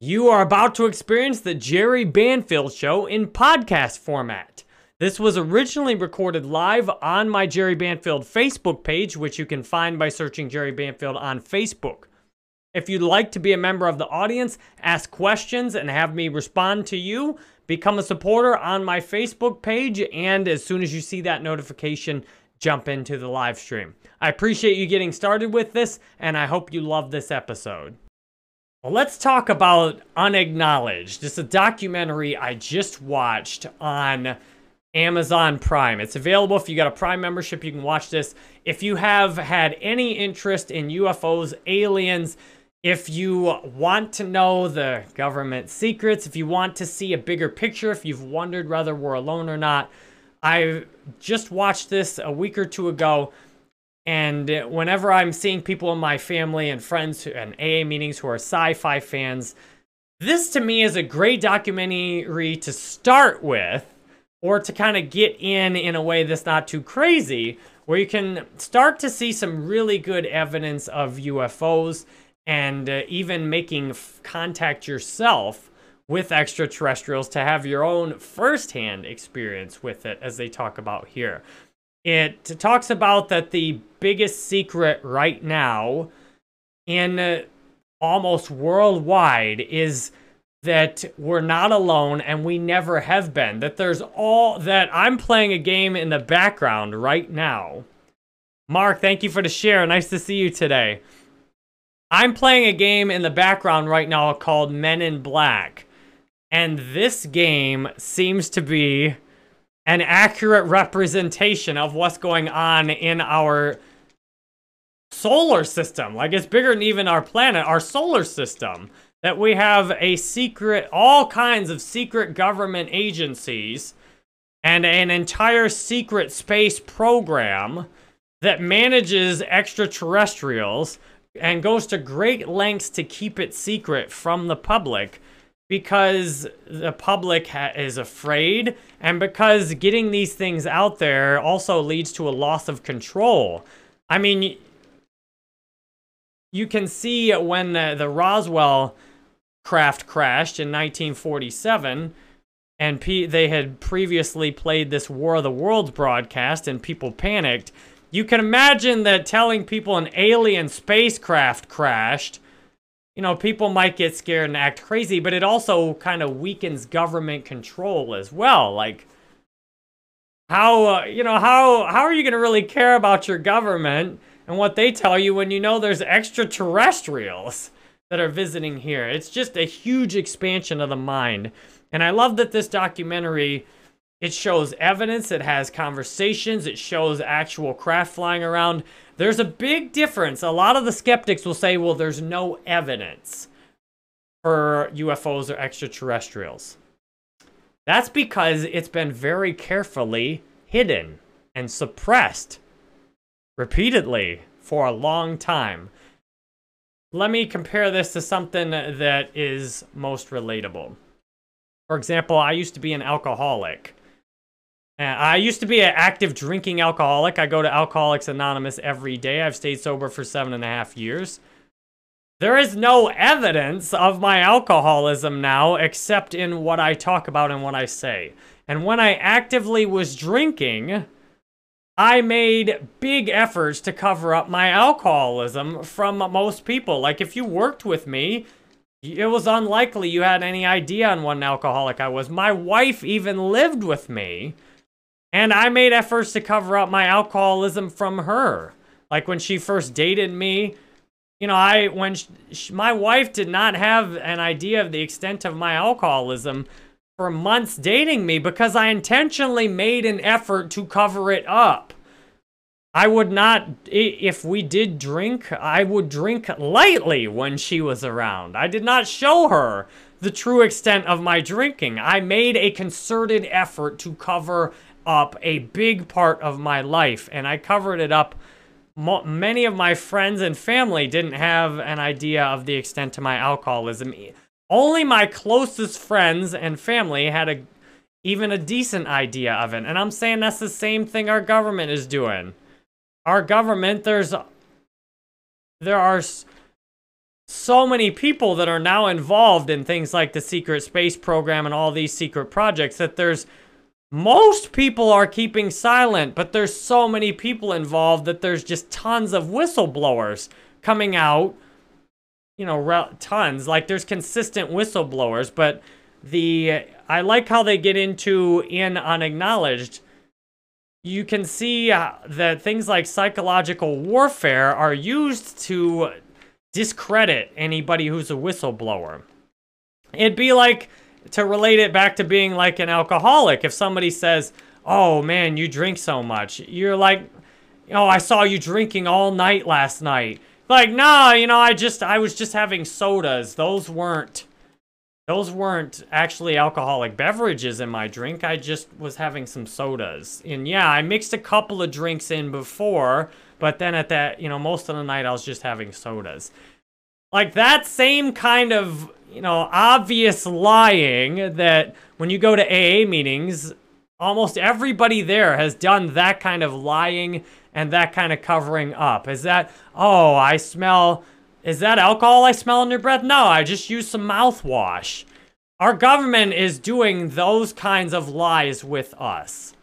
You are about to experience the Jerry Banfield Show in podcast format. This was originally recorded live on my Jerry Banfield Facebook page, which you can find by searching Jerry Banfield on Facebook. If you'd like to be a member of the audience, ask questions, and have me respond to you, become a supporter on my Facebook page, and as soon as you see that notification, jump into the live stream. I appreciate you getting started with this, and I hope you love this episode. Well, let's talk about Unacknowledged. It's a documentary I just watched on Amazon Prime. It's available if you got a Prime membership, you can watch this. If you have had any interest in UFOs, aliens, if you want to know the government secrets, if you want to see a bigger picture, if you've wondered whether we're alone or not, I just watched this a week or two ago. And whenever I'm seeing people in my family and friends and AA meetings who are sci-fi fans, this to me is a great documentary to start with or to kind of get in in a way that's not too crazy, where you can start to see some really good evidence of UFOs and uh, even making contact yourself with extraterrestrials to have your own firsthand experience with it, as they talk about here. It talks about that the biggest secret right now in uh, almost worldwide is that we're not alone and we never have been. That there's all that I'm playing a game in the background right now. Mark, thank you for the share. Nice to see you today. I'm playing a game in the background right now called Men in Black. And this game seems to be an accurate representation of what's going on in our solar system. Like it's bigger than even our planet, our solar system. That we have a secret, all kinds of secret government agencies and an entire secret space program that manages extraterrestrials and goes to great lengths to keep it secret from the public because the public is afraid and because getting these things out there also leads to a loss of control. I mean, you can see when the, the Roswell craft crashed in 1947 and P they had previously played this War of the Worlds broadcast and people panicked. You can imagine that telling people an alien spacecraft crashed you know, people might get scared and act crazy, but it also kind of weakens government control as well. Like, how, uh, you know, how, how are you going to really care about your government and what they tell you when you know there's extraterrestrials that are visiting here? It's just a huge expansion of the mind. And I love that this documentary, it shows evidence, it has conversations, it shows actual craft flying around. There's a big difference. A lot of the skeptics will say, well, there's no evidence for UFOs or extraterrestrials. That's because it's been very carefully hidden and suppressed repeatedly for a long time. Let me compare this to something that is most relatable. For example, I used to be an alcoholic. I used to be an active drinking alcoholic. I go to Alcoholics Anonymous every day. I've stayed sober for seven and a half years. There is no evidence of my alcoholism now except in what I talk about and what I say. And when I actively was drinking, I made big efforts to cover up my alcoholism from most people. Like if you worked with me, it was unlikely you had any idea on what an alcoholic I was. My wife even lived with me and I made efforts to cover up my alcoholism from her. Like when she first dated me, you know, I when she, my wife did not have an idea of the extent of my alcoholism for months dating me because I intentionally made an effort to cover it up. I would not, if we did drink, I would drink lightly when she was around. I did not show her the true extent of my drinking. I made a concerted effort to cover up a big part of my life, and I covered it up. Many of my friends and family didn't have an idea of the extent to my alcoholism. Only my closest friends and family had a even a decent idea of it. And I'm saying that's the same thing our government is doing. Our government, there's there are so many people that are now involved in things like the secret space program and all these secret projects that there's most people are keeping silent, but there's so many people involved that there's just tons of whistleblowers coming out. You know, tons. Like there's consistent whistleblowers, but the I like how they get into in unacknowledged. You can see uh, that things like psychological warfare are used to discredit anybody who's a whistleblower. It'd be like to relate it back to being like an alcoholic. If somebody says, oh man, you drink so much, you're like, oh, I saw you drinking all night last night. Like, nah, you know, I just, I was just having sodas. Those weren't, those weren't actually alcoholic beverages in my drink. I just was having some sodas. And yeah, I mixed a couple of drinks in before, but then at that, you know, most of the night I was just having sodas. Like that same kind of you know, obvious lying that when you go to AA meetings, almost everybody there has done that kind of lying and that kind of covering up. Is that, oh, I smell, is that alcohol I smell in your breath? No, I just used some mouthwash. Our government is doing those kinds of lies with us.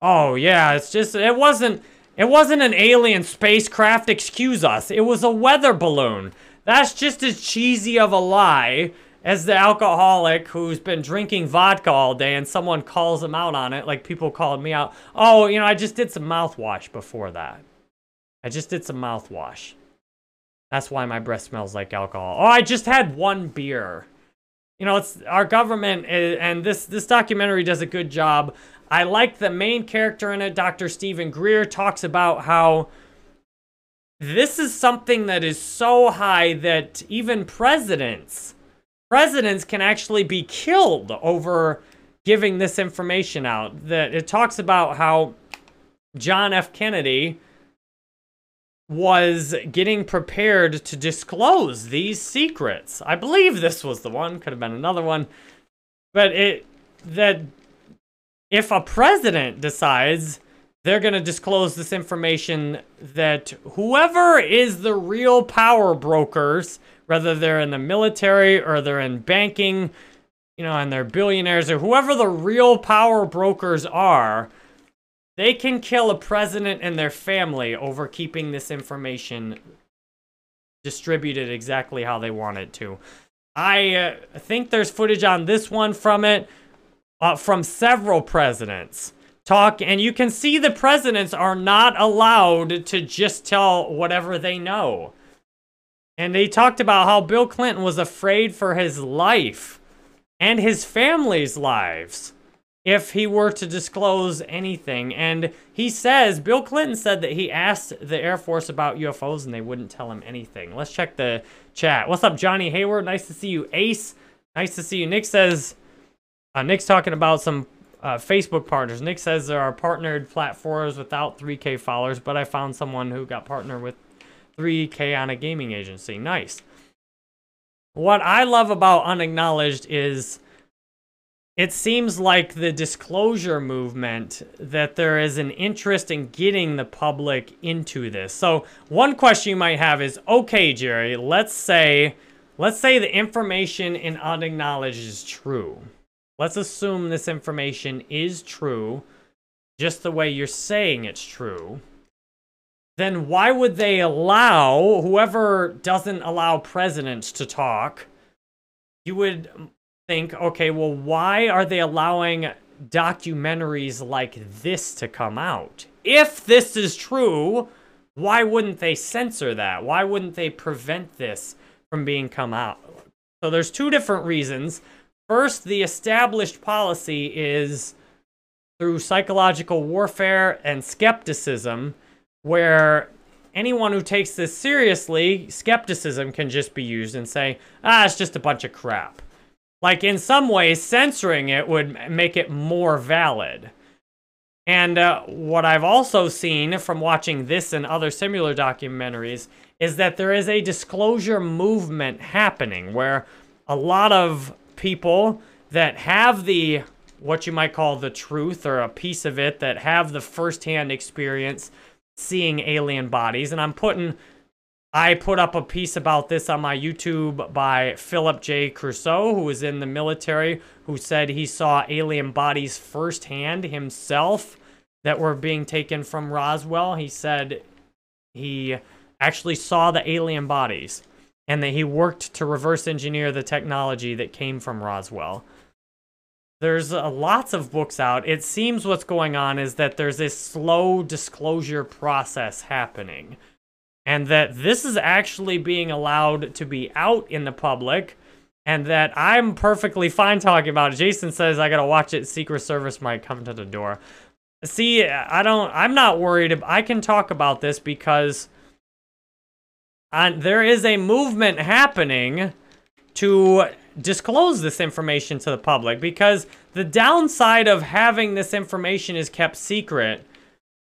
Oh, yeah, it's just, it wasn't, it wasn't an alien spacecraft, excuse us. It was a weather balloon. That's just as cheesy of a lie as the alcoholic who's been drinking vodka all day and someone calls him out on it, like people called me out. Oh, you know, I just did some mouthwash before that. I just did some mouthwash. That's why my breath smells like alcohol. Oh, I just had one beer. You know, it's our government, eh, and this this documentary does a good job. I like the main character in it, Dr. Steven Greer, talks about how this is something that is so high that even presidents, presidents can actually be killed over giving this information out. That it talks about how John F. Kennedy was getting prepared to disclose these secrets. I believe this was the one, could have been another one. But it that if a president decides they're going to disclose this information that whoever is the real power brokers, whether they're in the military or they're in banking, you know, and they're billionaires or whoever the real power brokers are, they can kill a president and their family over keeping this information distributed exactly how they want it to. I uh, think there's footage on this one from it, uh, from several presidents talk, and you can see the presidents are not allowed to just tell whatever they know. And he talked about how Bill Clinton was afraid for his life and his family's lives if he were to disclose anything. And he says, Bill Clinton said that he asked the Air Force about UFOs and they wouldn't tell him anything. Let's check the chat. What's up, Johnny Hayward? Nice to see you. Ace, nice to see you. Nick says, uh, Nick's talking about some uh, Facebook partners. Nick says there are partnered platforms without 3K followers, but I found someone who got partnered with 3K on a gaming agency. Nice. What I love about Unacknowledged is it seems like the disclosure movement that there is an interest in getting the public into this. So one question you might have is, okay, Jerry, let's say, let's say the information in Unacknowledged is true. Let's assume this information is true, just the way you're saying it's true. Then why would they allow whoever doesn't allow presidents to talk? You would think, okay, well, why are they allowing documentaries like this to come out? If this is true, why wouldn't they censor that? Why wouldn't they prevent this from being come out? So there's two different reasons. First, the established policy is through psychological warfare and skepticism, where anyone who takes this seriously, skepticism can just be used and say, ah, it's just a bunch of crap. Like, in some ways, censoring it would make it more valid. And uh, what I've also seen from watching this and other similar documentaries is that there is a disclosure movement happening where a lot of people that have the what you might call the truth or a piece of it that have the firsthand experience seeing alien bodies. And I'm putting I put up a piece about this on my YouTube by Philip J. Corso, who was in the military, who said he saw alien bodies firsthand himself that were being taken from Roswell. He said he actually saw the alien bodies and that he worked to reverse engineer the technology that came from Roswell. There's uh, lots of books out. It seems what's going on is that there's this slow disclosure process happening and that this is actually being allowed to be out in the public and that I'm perfectly fine talking about it. Jason says I gotta watch it. Secret Service might come to the door. See, I don't. I'm not worried. I can talk about this because there is a movement happening to disclose this information to the public because the downside of having this information is kept secret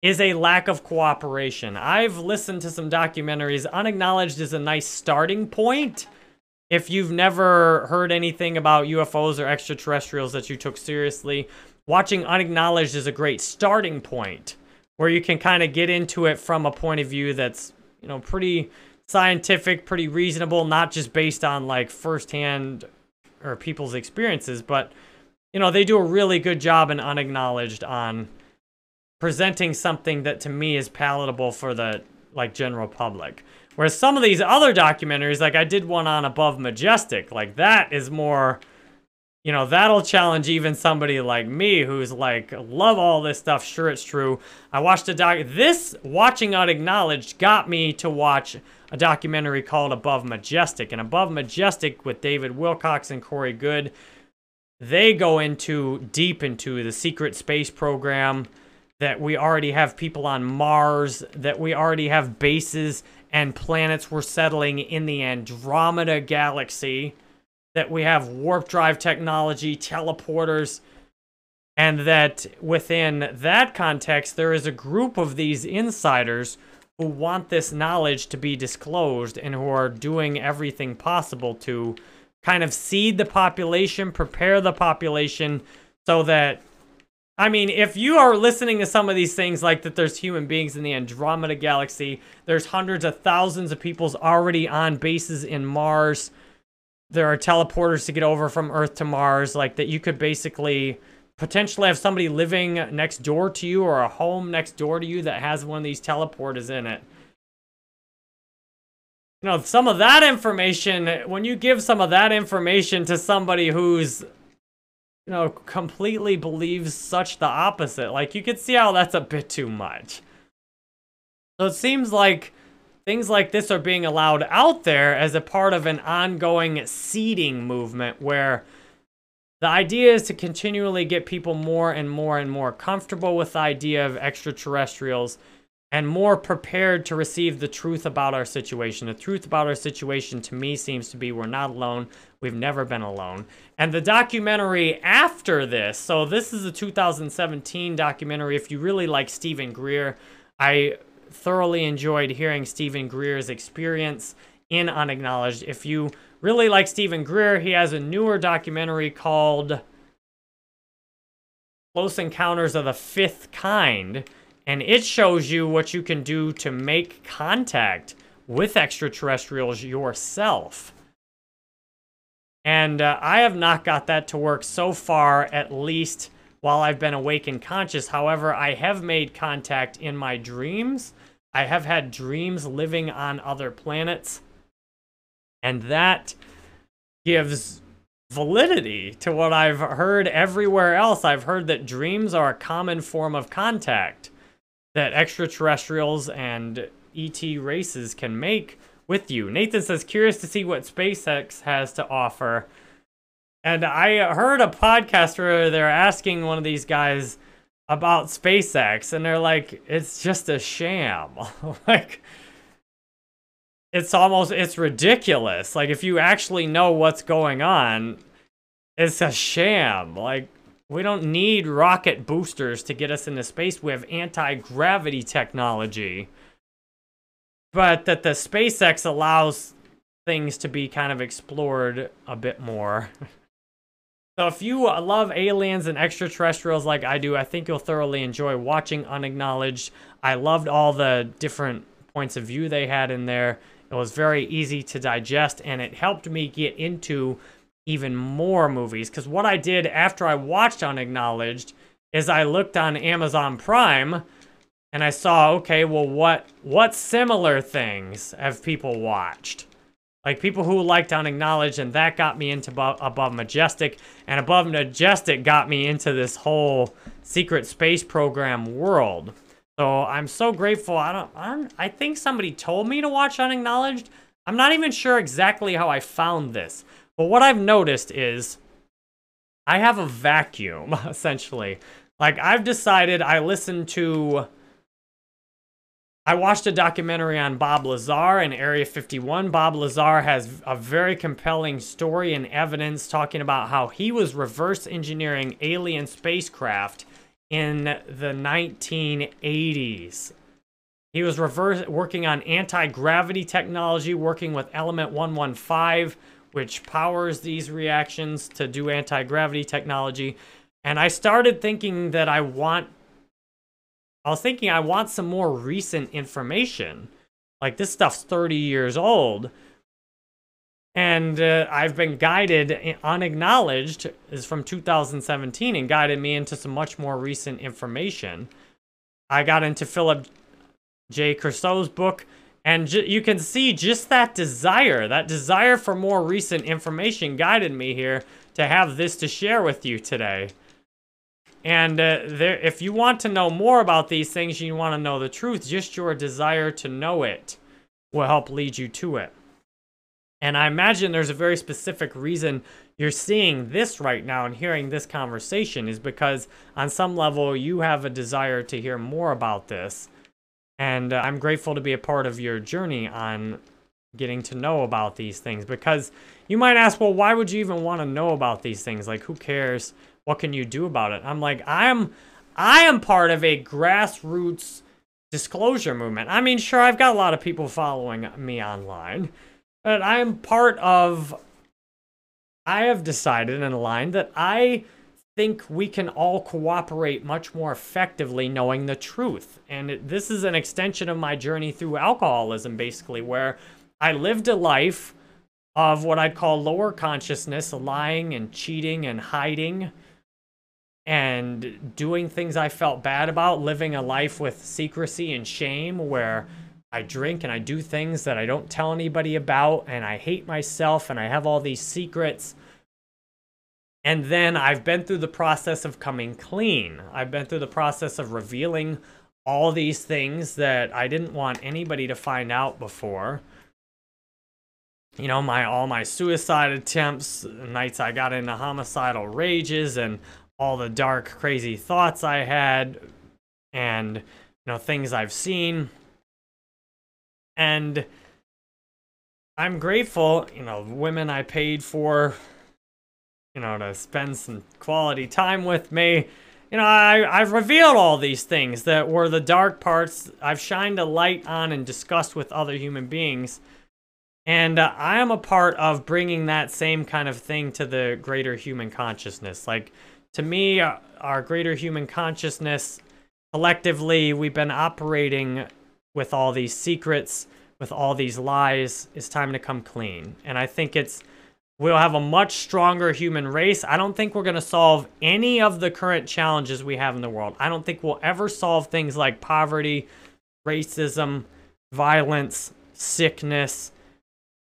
is a lack of cooperation. I've listened to some documentaries. Unacknowledged is a nice starting point. If you've never heard anything about UFOs or extraterrestrials that you took seriously, watching Unacknowledged is a great starting point where you can kind of get into it from a point of view that's, you know, pretty scientific, pretty reasonable, not just based on like firsthand or people's experiences, but you know, they do a really good job in Unacknowledged on presenting something that to me is palatable for the like general public. Whereas some of these other documentaries, like I did one on Above Majestic, like that is more, you know, that'll challenge even somebody like me who's like, love all this stuff, sure it's true. I watched a doc, this watching Unacknowledged got me to watch a documentary called Above Majestic. And Above Majestic with David Wilcock and Corey Goode, they go into deep into the secret space program, that we already have people on Mars, that we already have bases and planets we're settling in the Andromeda galaxy, that we have warp drive technology, teleporters, and that within that context, there is a group of these insiders who want this knowledge to be disclosed and who are doing everything possible to kind of seed the population, prepare the population so that I mean, if you are listening to some of these things like that there's human beings in the Andromeda galaxy, there's hundreds of thousands of people's already on bases in Mars. There are teleporters to get over from Earth to Mars, like that you could basically potentially have somebody living next door to you or a home next door to you that has one of these teleporters in it. You know, some of that information, when you give some of that information to somebody who's you know, completely believes such the opposite. Like, you could see how that's a bit too much. So it seems like things like this are being allowed out there as a part of an ongoing seeding movement where the idea is to continually get people more and more and more comfortable with the idea of extraterrestrials and more prepared to receive the truth about our situation. The truth about our situation to me seems to be we're not alone. We've never been alone. And the documentary after this, so this is a 2017 documentary. If you really like Steven Greer, I thoroughly enjoyed hearing Steven Greer's experience in Unacknowledged. If you really like Steven Greer, he has a newer documentary called Close Encounters of the Fifth Kind and it shows you what you can do to make contact with extraterrestrials yourself. And uh, I have not got that to work so far, at least while I've been awake and conscious. However, I have made contact in my dreams. I have had dreams living on other planets. And that gives validity to what I've heard everywhere else. I've heard that dreams are a common form of contact that extraterrestrials and ET races can make with you. Nathan says, curious to see what SpaceX has to offer. And I heard a podcast where they're asking one of these guys about SpaceX, and they're like, it's just a sham. like, it's almost, it's ridiculous. Like, if you actually know what's going on, it's a sham. Like, we don't need rocket boosters to get us into space. We have anti-gravity technology. But that the SpaceX allows things to be kind of explored a bit more. so if you uh, love aliens and extraterrestrials like I do, I think you'll thoroughly enjoy watching Unacknowledged. I loved all the different points of view they had in there. It was very easy to digest, and it helped me get into even more movies. Because what I did after I watched Unacknowledged is I looked on Amazon Prime and I saw, okay, well, what what similar things have people watched? Like people who liked Unacknowledged, and that got me into above, Majestic, and Above Majestic got me into this whole secret space program world. So I'm so grateful. I don't. I'm, I think somebody told me to watch Unacknowledged. I'm not even sure exactly how I found this, but what I've noticed is I have a vacuum essentially. Like I've decided I listen to I watched a documentary on Bob Lazar in Area 51. Bob Lazar has a very compelling story and evidence talking about how he was reverse engineering alien spacecraft in the 1980s. He was reverse working on anti-gravity technology, working with element 115, which powers these reactions to do anti-gravity technology. And I started thinking that I want I was thinking I want some more recent information. Like this stuff's 30 years old. And uh, I've been guided, unacknowledged, is from 2017 and guided me into some much more recent information. I got into Philip J. Corso's book, and you can see just that desire, that desire for more recent information guided me here to have this to share with you today. And uh, there, if you want to know more about these things, you want to know the truth, just your desire to know it will help lead you to it. And I imagine there's a very specific reason you're seeing this right now and hearing this conversation is because on some level you have a desire to hear more about this. And uh, I'm grateful to be a part of your journey on getting to know about these things because you might ask, well, why would you even want to know about these things? Like, who cares? What can you do about it? I'm like, I am, I am part of a grassroots disclosure movement. I mean, sure, I've got a lot of people following me online, but I am part of, I have decided and aligned that I think we can all cooperate much more effectively knowing the truth. And it, this is an extension of my journey through alcoholism, basically, where I lived a life of what I'd call lower consciousness, lying and cheating and hiding and doing things I felt bad about, living a life with secrecy and shame where I drink and I do things that I don't tell anybody about and I hate myself and I have all these secrets. And then I've been through the process of coming clean. I've been through the process of revealing all these things that I didn't want anybody to find out before. You know, my all my suicide attempts, nights I got into homicidal rages and all the dark, crazy thoughts I had and, you know, things I've seen. And I'm grateful, you know, women I paid for, you know, to spend some quality time with me. You know, I, I've revealed all these things that were the dark parts. I've shined a light on and discussed with other human beings. And uh, I am a part of bringing that same kind of thing to the greater human consciousness. Like, to me, our greater human consciousness, collectively, we've been operating with all these secrets, with all these lies. It's time to come clean. And I think it's, we'll have a much stronger human race. I don't think we're going to solve any of the current challenges we have in the world. I don't think we'll ever solve things like poverty, racism, violence, sickness.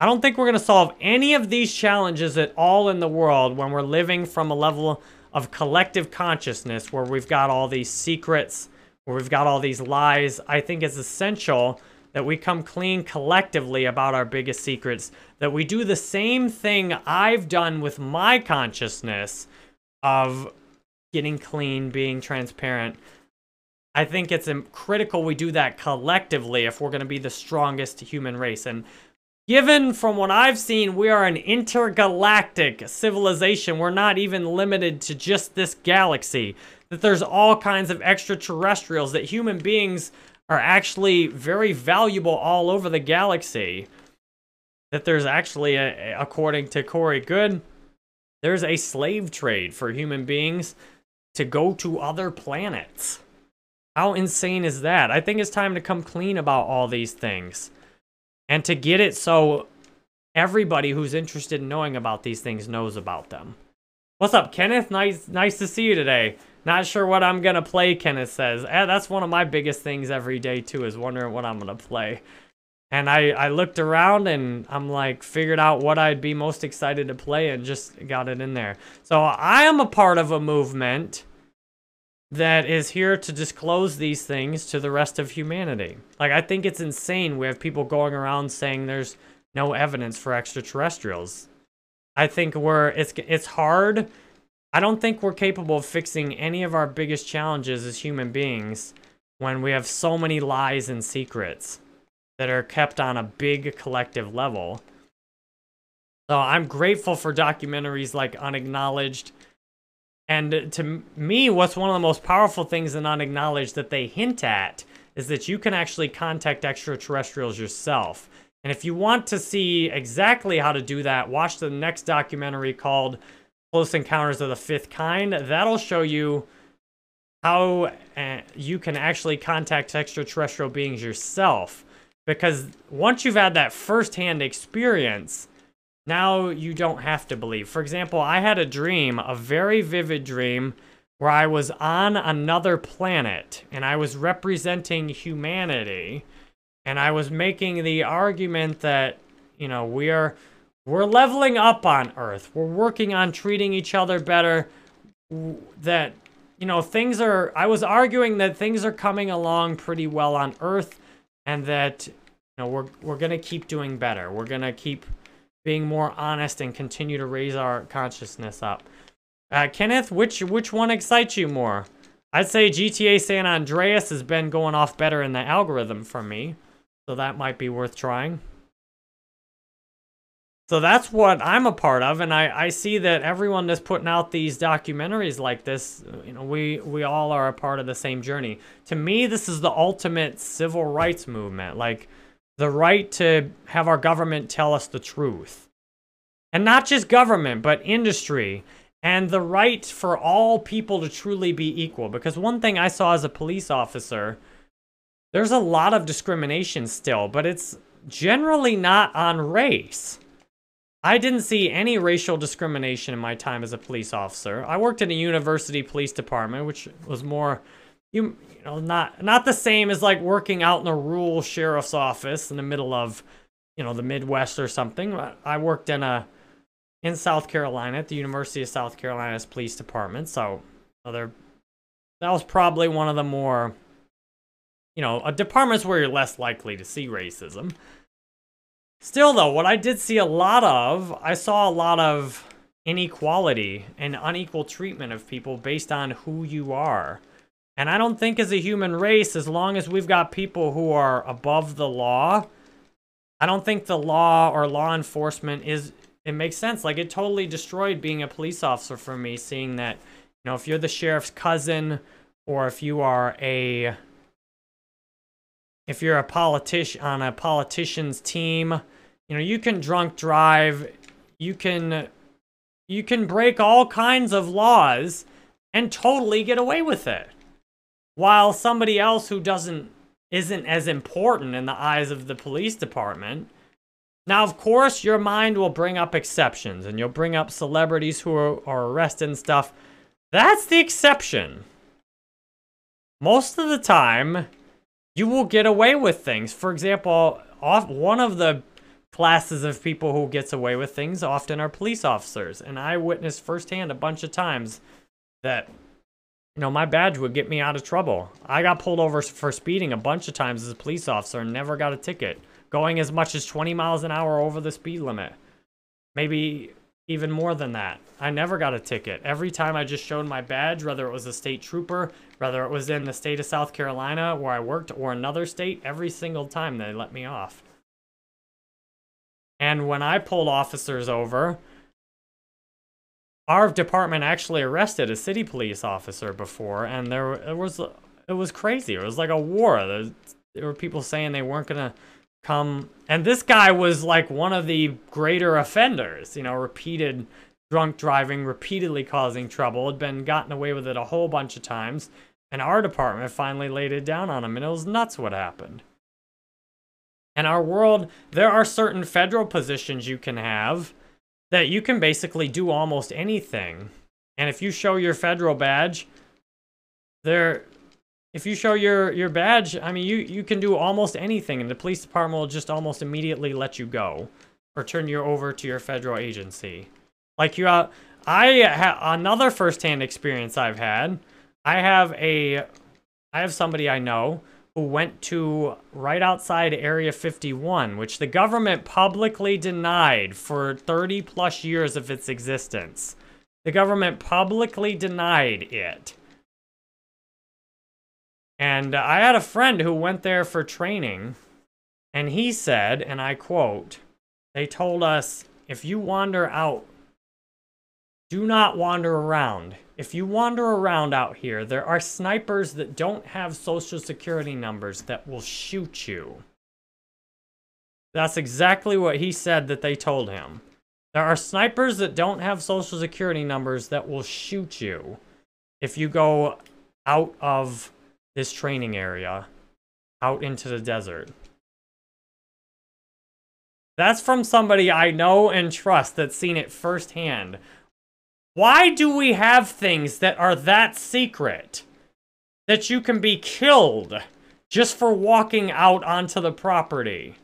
I don't think we're going to solve any of these challenges at all in the world when we're living from a level of collective consciousness where we've got all these secrets, where we've got all these lies, I think it's essential that we come clean collectively about our biggest secrets, that we do the same thing I've done with my consciousness of getting clean, being transparent. I think it's critical we do that collectively if we're going to be the strongest human race. And Given from what I've seen, we are an intergalactic civilization. We're not even limited to just this galaxy. That there's all kinds of extraterrestrials, that human beings are actually very valuable all over the galaxy. That there's actually, a, according to Corey Goode, there's a slave trade for human beings to go to other planets. How insane is that? I think it's time to come clean about all these things. And to get it so everybody who's interested in knowing about these things knows about them. What's up, Kenneth? Nice, nice to see you today. Not sure what I'm gonna play, Kenneth says. Eh, that's one of my biggest things every day too, is wondering what I'm gonna play. And I, I looked around and I'm like, figured out what I'd be most excited to play and just got it in there. So I am a part of a movement that is here to disclose these things to the rest of humanity. Like, I think it's insane we have people going around saying there's no evidence for extraterrestrials. I think we're, it's, it's hard. I don't think we're capable of fixing any of our biggest challenges as human beings when we have so many lies and secrets that are kept on a big collective level. So I'm grateful for documentaries like Unacknowledged. And to me, what's one of the most powerful things in Unacknowledged that they hint at is that you can actually contact extraterrestrials yourself. And if you want to see exactly how to do that, watch the next documentary called Close Encounters of the Fifth Kind. That'll show you how uh, you can actually contact extraterrestrial beings yourself. Because once you've had that firsthand experience, now you don't have to believe. For example, I had a dream, a very vivid dream, where I was on another planet and I was representing humanity. And I was making the argument that, you know, we are we're leveling up on Earth. We're working on treating each other better. That, you know, things are, I was arguing that things are coming along pretty well on Earth and that you know we're we're gonna keep doing better. We're gonna keep being more honest and continue to raise our consciousness up. Uh, Kenneth, which which one excites you more? I'd say GTA San Andreas has been going off better in the algorithm for me, so that might be worth trying. So that's what I'm a part of, and I, I see that everyone that's putting out these documentaries like this, you know, we, we all are a part of the same journey. To me, this is the ultimate civil rights movement, like the right to have our government tell us the truth. And not just government, but industry, and the right for all people to truly be equal. Because one thing I saw as a police officer, there's a lot of discrimination still, but it's generally not on race. I didn't see any racial discrimination in my time as a police officer. I worked in a university police department, which was more, you, you know, not not the same as like working out in a rural sheriff's office in the middle of, you know, the Midwest or something. I worked in a in South Carolina at the University of South Carolina's police department, so other that was probably one of the more, you know, a departments where you're less likely to see racism. Still, though, what I did see a lot of, I saw a lot of inequality and unequal treatment of people based on who you are. And I don't think as a human race, as long as we've got people who are above the law, I don't think the law or law enforcement is, it makes sense. Like, it totally destroyed being a police officer for me, seeing that, you know, if you're the sheriff's cousin or if you are a if you're a politician on a politician's team, you know, you can drunk drive, you can you can break all kinds of laws and totally get away with it. While somebody else who doesn't isn't as important in the eyes of the police department. Now, of course, your mind will bring up exceptions and you'll bring up celebrities who are, are arrested and stuff. That's the exception. Most of the time, you will get away with things. For example, off one of the classes of people who gets away with things often are police officers, and I witnessed firsthand a bunch of times that you know my badge would get me out of trouble. I got pulled over for speeding a bunch of times as a police officer and never got a ticket, going as much as 20 miles an hour over the speed limit. Maybe even more than that. I never got a ticket. Every time I just showed my badge, whether it was a state trooper, whether it was in the state of South Carolina where I worked or another state, every single time they let me off. And when I pulled officers over, our department actually arrested a city police officer before, and there it was it was crazy. It was like a war. There, there were people saying they weren't gonna come and this guy was like one of the greater offenders you know repeated drunk driving repeatedly causing trouble had been gotten away with it a whole bunch of times and our department finally laid it down on him and it was nuts what happened In our world, there are certain federal positions you can have that you can basically do almost anything. And if you show your federal badge, there if you show your your badge, I mean you you can do almost anything and the police department will just almost immediately let you go or turn you over to your federal agency. Like you uh, I have another firsthand experience I've had. I have a I have somebody I know went to right outside Area 51, which the government publicly denied for 30 plus years of its existence. The government publicly denied it. And I had a friend who went there for training, and he said, and I quote, they told us, if you wander out, do not wander around. If you wander around out here, there are snipers that don't have social security numbers that will shoot you. That's exactly what he said that they told him. There are snipers that don't have social security numbers that will shoot you if you go out of this training area, out into the desert. That's from somebody I know and trust that's seen it firsthand. Why do we have things that are that secret? That you can be killed just for walking out onto the property.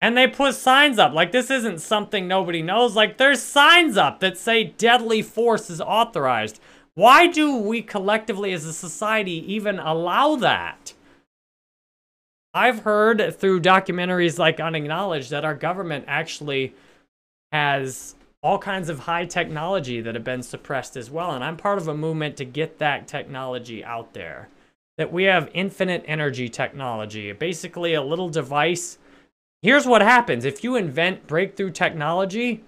And they put signs up. Like, this isn't something nobody knows. Like, there's signs up that say deadly force is authorized. Why do we collectively as a society even allow that? I've heard through documentaries like Unacknowledged that our government actually has all kinds of high technology that have been suppressed as well. And I'm part of a movement to get that technology out there. That we have infinite energy technology, basically a little device. Here's what happens if you invent breakthrough technology,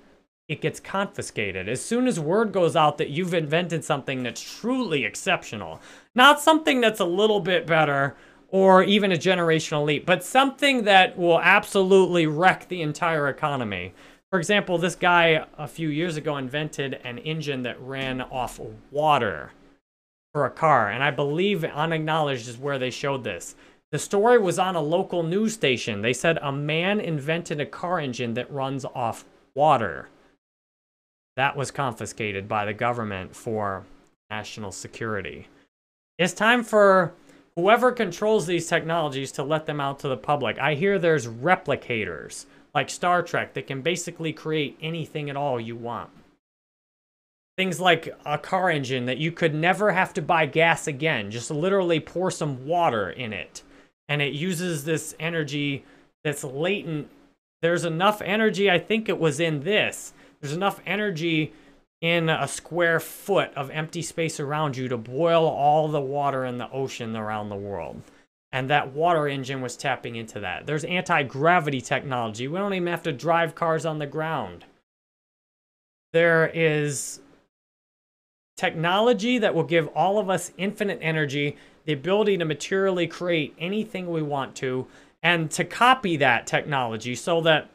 it gets confiscated. As soon as word goes out that you've invented something that's truly exceptional, not something that's a little bit better or even a generational leap, but something that will absolutely wreck the entire economy. For example, this guy a few years ago invented an engine that ran off water for a car. And I believe Unacknowledged is where they showed this. The story was on a local news station. They said a man invented a car engine that runs off water. That was confiscated by the government for national security. It's time for whoever controls these technologies to let them out to the public. I hear there's replicators like Star Trek that can basically create anything at all you want. Things like a car engine that you could never have to buy gas again. Just literally pour some water in it. And it uses this energy that's latent. There's enough energy, I think it was in this. There's enough energy in a square foot of empty space around you to boil all the water in the ocean around the world. And that water engine was tapping into that. There's anti-gravity technology. We don't even have to drive cars on the ground. There is technology that will give all of us infinite energy, the ability to materially create anything we want to, and to copy that technology so that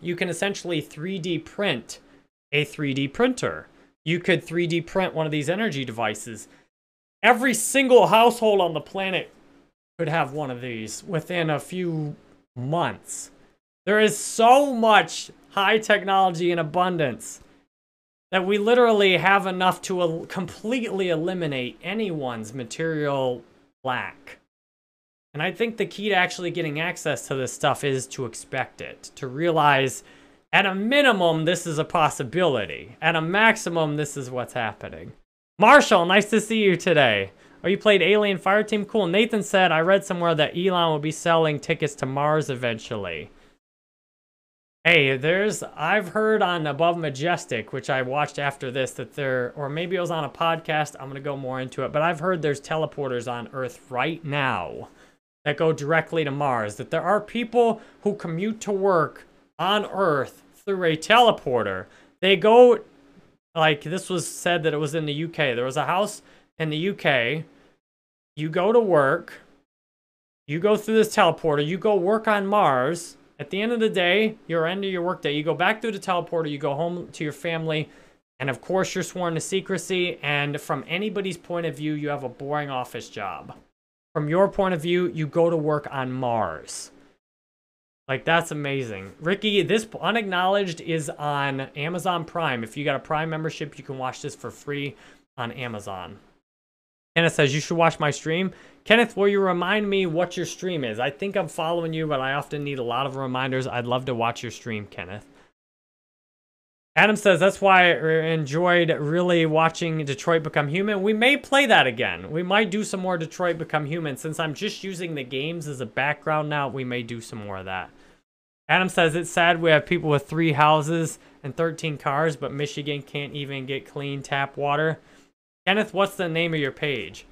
you can essentially 3D print a 3D printer. You could 3D print one of these energy devices. Every single household on the planet could have one of these within a few months. There is so much high technology in abundance that we literally have enough to el completely eliminate anyone's material lack. And I think the key to actually getting access to this stuff is to expect it, to realize at a minimum, this is a possibility. At a maximum, this is what's happening. Marshall, nice to see you today. Oh, you played Alien Fireteam? Cool. Nathan said, I read somewhere that Elon will be selling tickets to Mars eventually. Hey, there's, I've heard on Above Majestic, which I watched after this, that there, or maybe it was on a podcast, I'm going to go more into it, but I've heard there's teleporters on Earth right now that go directly to Mars. That there are people who commute to work on Earth through a teleporter. They go, like, this was said that it was in the UK. There was a house in the UK you go to work, you go through this teleporter, you go work on Mars. At the end of the day, your end of your workday, you go back through the teleporter, you go home to your family, and of course you're sworn to secrecy, and from anybody's point of view, you have a boring office job. From your point of view, you go to work on Mars. Like, that's amazing. Ricky, this unacknowledged is on Amazon Prime. If you got a Prime membership, you can watch this for free on Amazon. Kenneth says, you should watch my stream. Kenneth, will you remind me what your stream is? I think I'm following you, but I often need a lot of reminders. I'd love to watch your stream, Kenneth. Adam says, that's why I enjoyed really watching Detroit Become Human. We may play that again. We might do some more Detroit Become Human. Since I'm just using the games as a background now, we may do some more of that. Adam says, it's sad we have people with three houses and 13 cars, but Michigan can't even get clean tap water. Kenneth, what's the name of your page?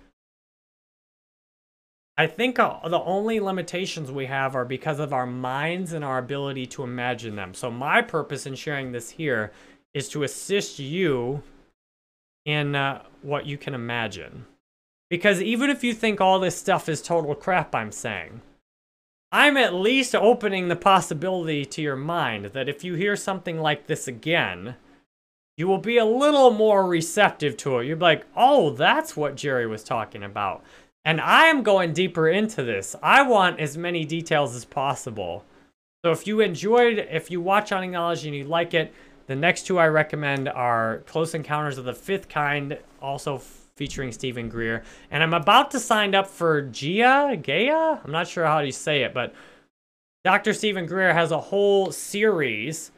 I think uh, the only limitations we have are because of our minds and our ability to imagine them. So my purpose in sharing this here is to assist you in uh, what you can imagine. Because even if you think all this stuff is total crap I'm saying, I'm at least opening the possibility to your mind that if you hear something like this again, you will be a little more receptive to it. You'll be like, oh, that's what Jerry was talking about. And I am going deeper into this. I want as many details as possible. So if you enjoyed, if you watch Unacknowledged and you like it, the next two I recommend are Close Encounters of the Fifth Kind, also featuring Steven Greer. And I'm about to sign up for Gia, Gaia? I'm not sure how you say it, but Dr. Steven Greer has a whole series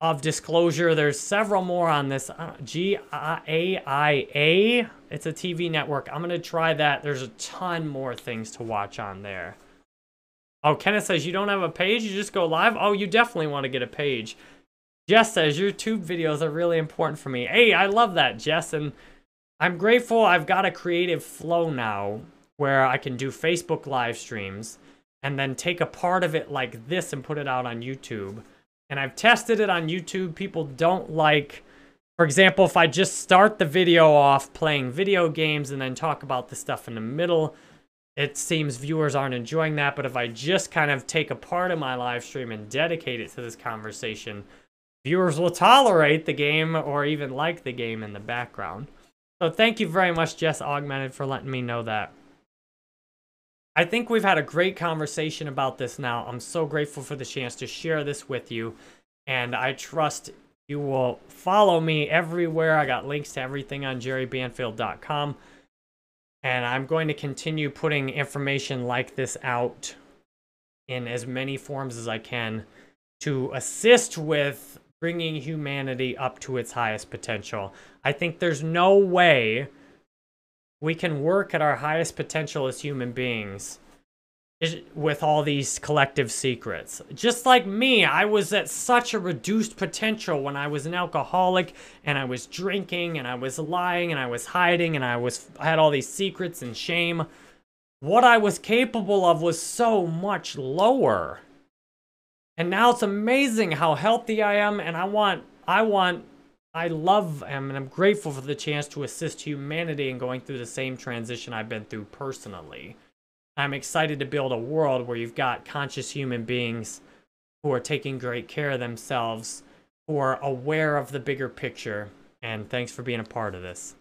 of disclosure. There's several more on this. Uh, G-A-I-A. It's a TV network. I'm going to try that. There's a ton more things to watch on there. Oh, Kenneth says you don't have a page? You just go live? Oh, you definitely want to get a page. Jess says your YouTube videos are really important for me. Hey, I love that, Jess. And I'm grateful I've got a creative flow now where I can do Facebook live streams and then take a part of it like this and put it out on YouTube. And I've tested it on YouTube. People don't like, for example, if I just start the video off playing video games and then talk about the stuff in the middle, it seems viewers aren't enjoying that. But if I just kind of take a part of my live stream and dedicate it to this conversation, viewers will tolerate the game or even like the game in the background. So thank you very much, Jess Augmented, for letting me know that. I think we've had a great conversation about this now. I'm so grateful for the chance to share this with you. And I trust you will follow me everywhere. I got links to everything on jerrybanfield.com. And I'm going to continue putting information like this out in as many forms as I can to assist with bringing humanity up to its highest potential. I think there's no way we can work at our highest potential as human beings with all these collective secrets. Just like me, I was at such a reduced potential when I was an alcoholic and I was drinking and I was lying and I was hiding and I was I had all these secrets and shame. What I was capable of was so much lower. And now it's amazing how healthy I am and I want I want I love and I'm grateful for the chance to assist humanity in going through the same transition I've been through personally. I'm excited to build a world where you've got conscious human beings who are taking great care of themselves, who are aware of the bigger picture, and thanks for being a part of this.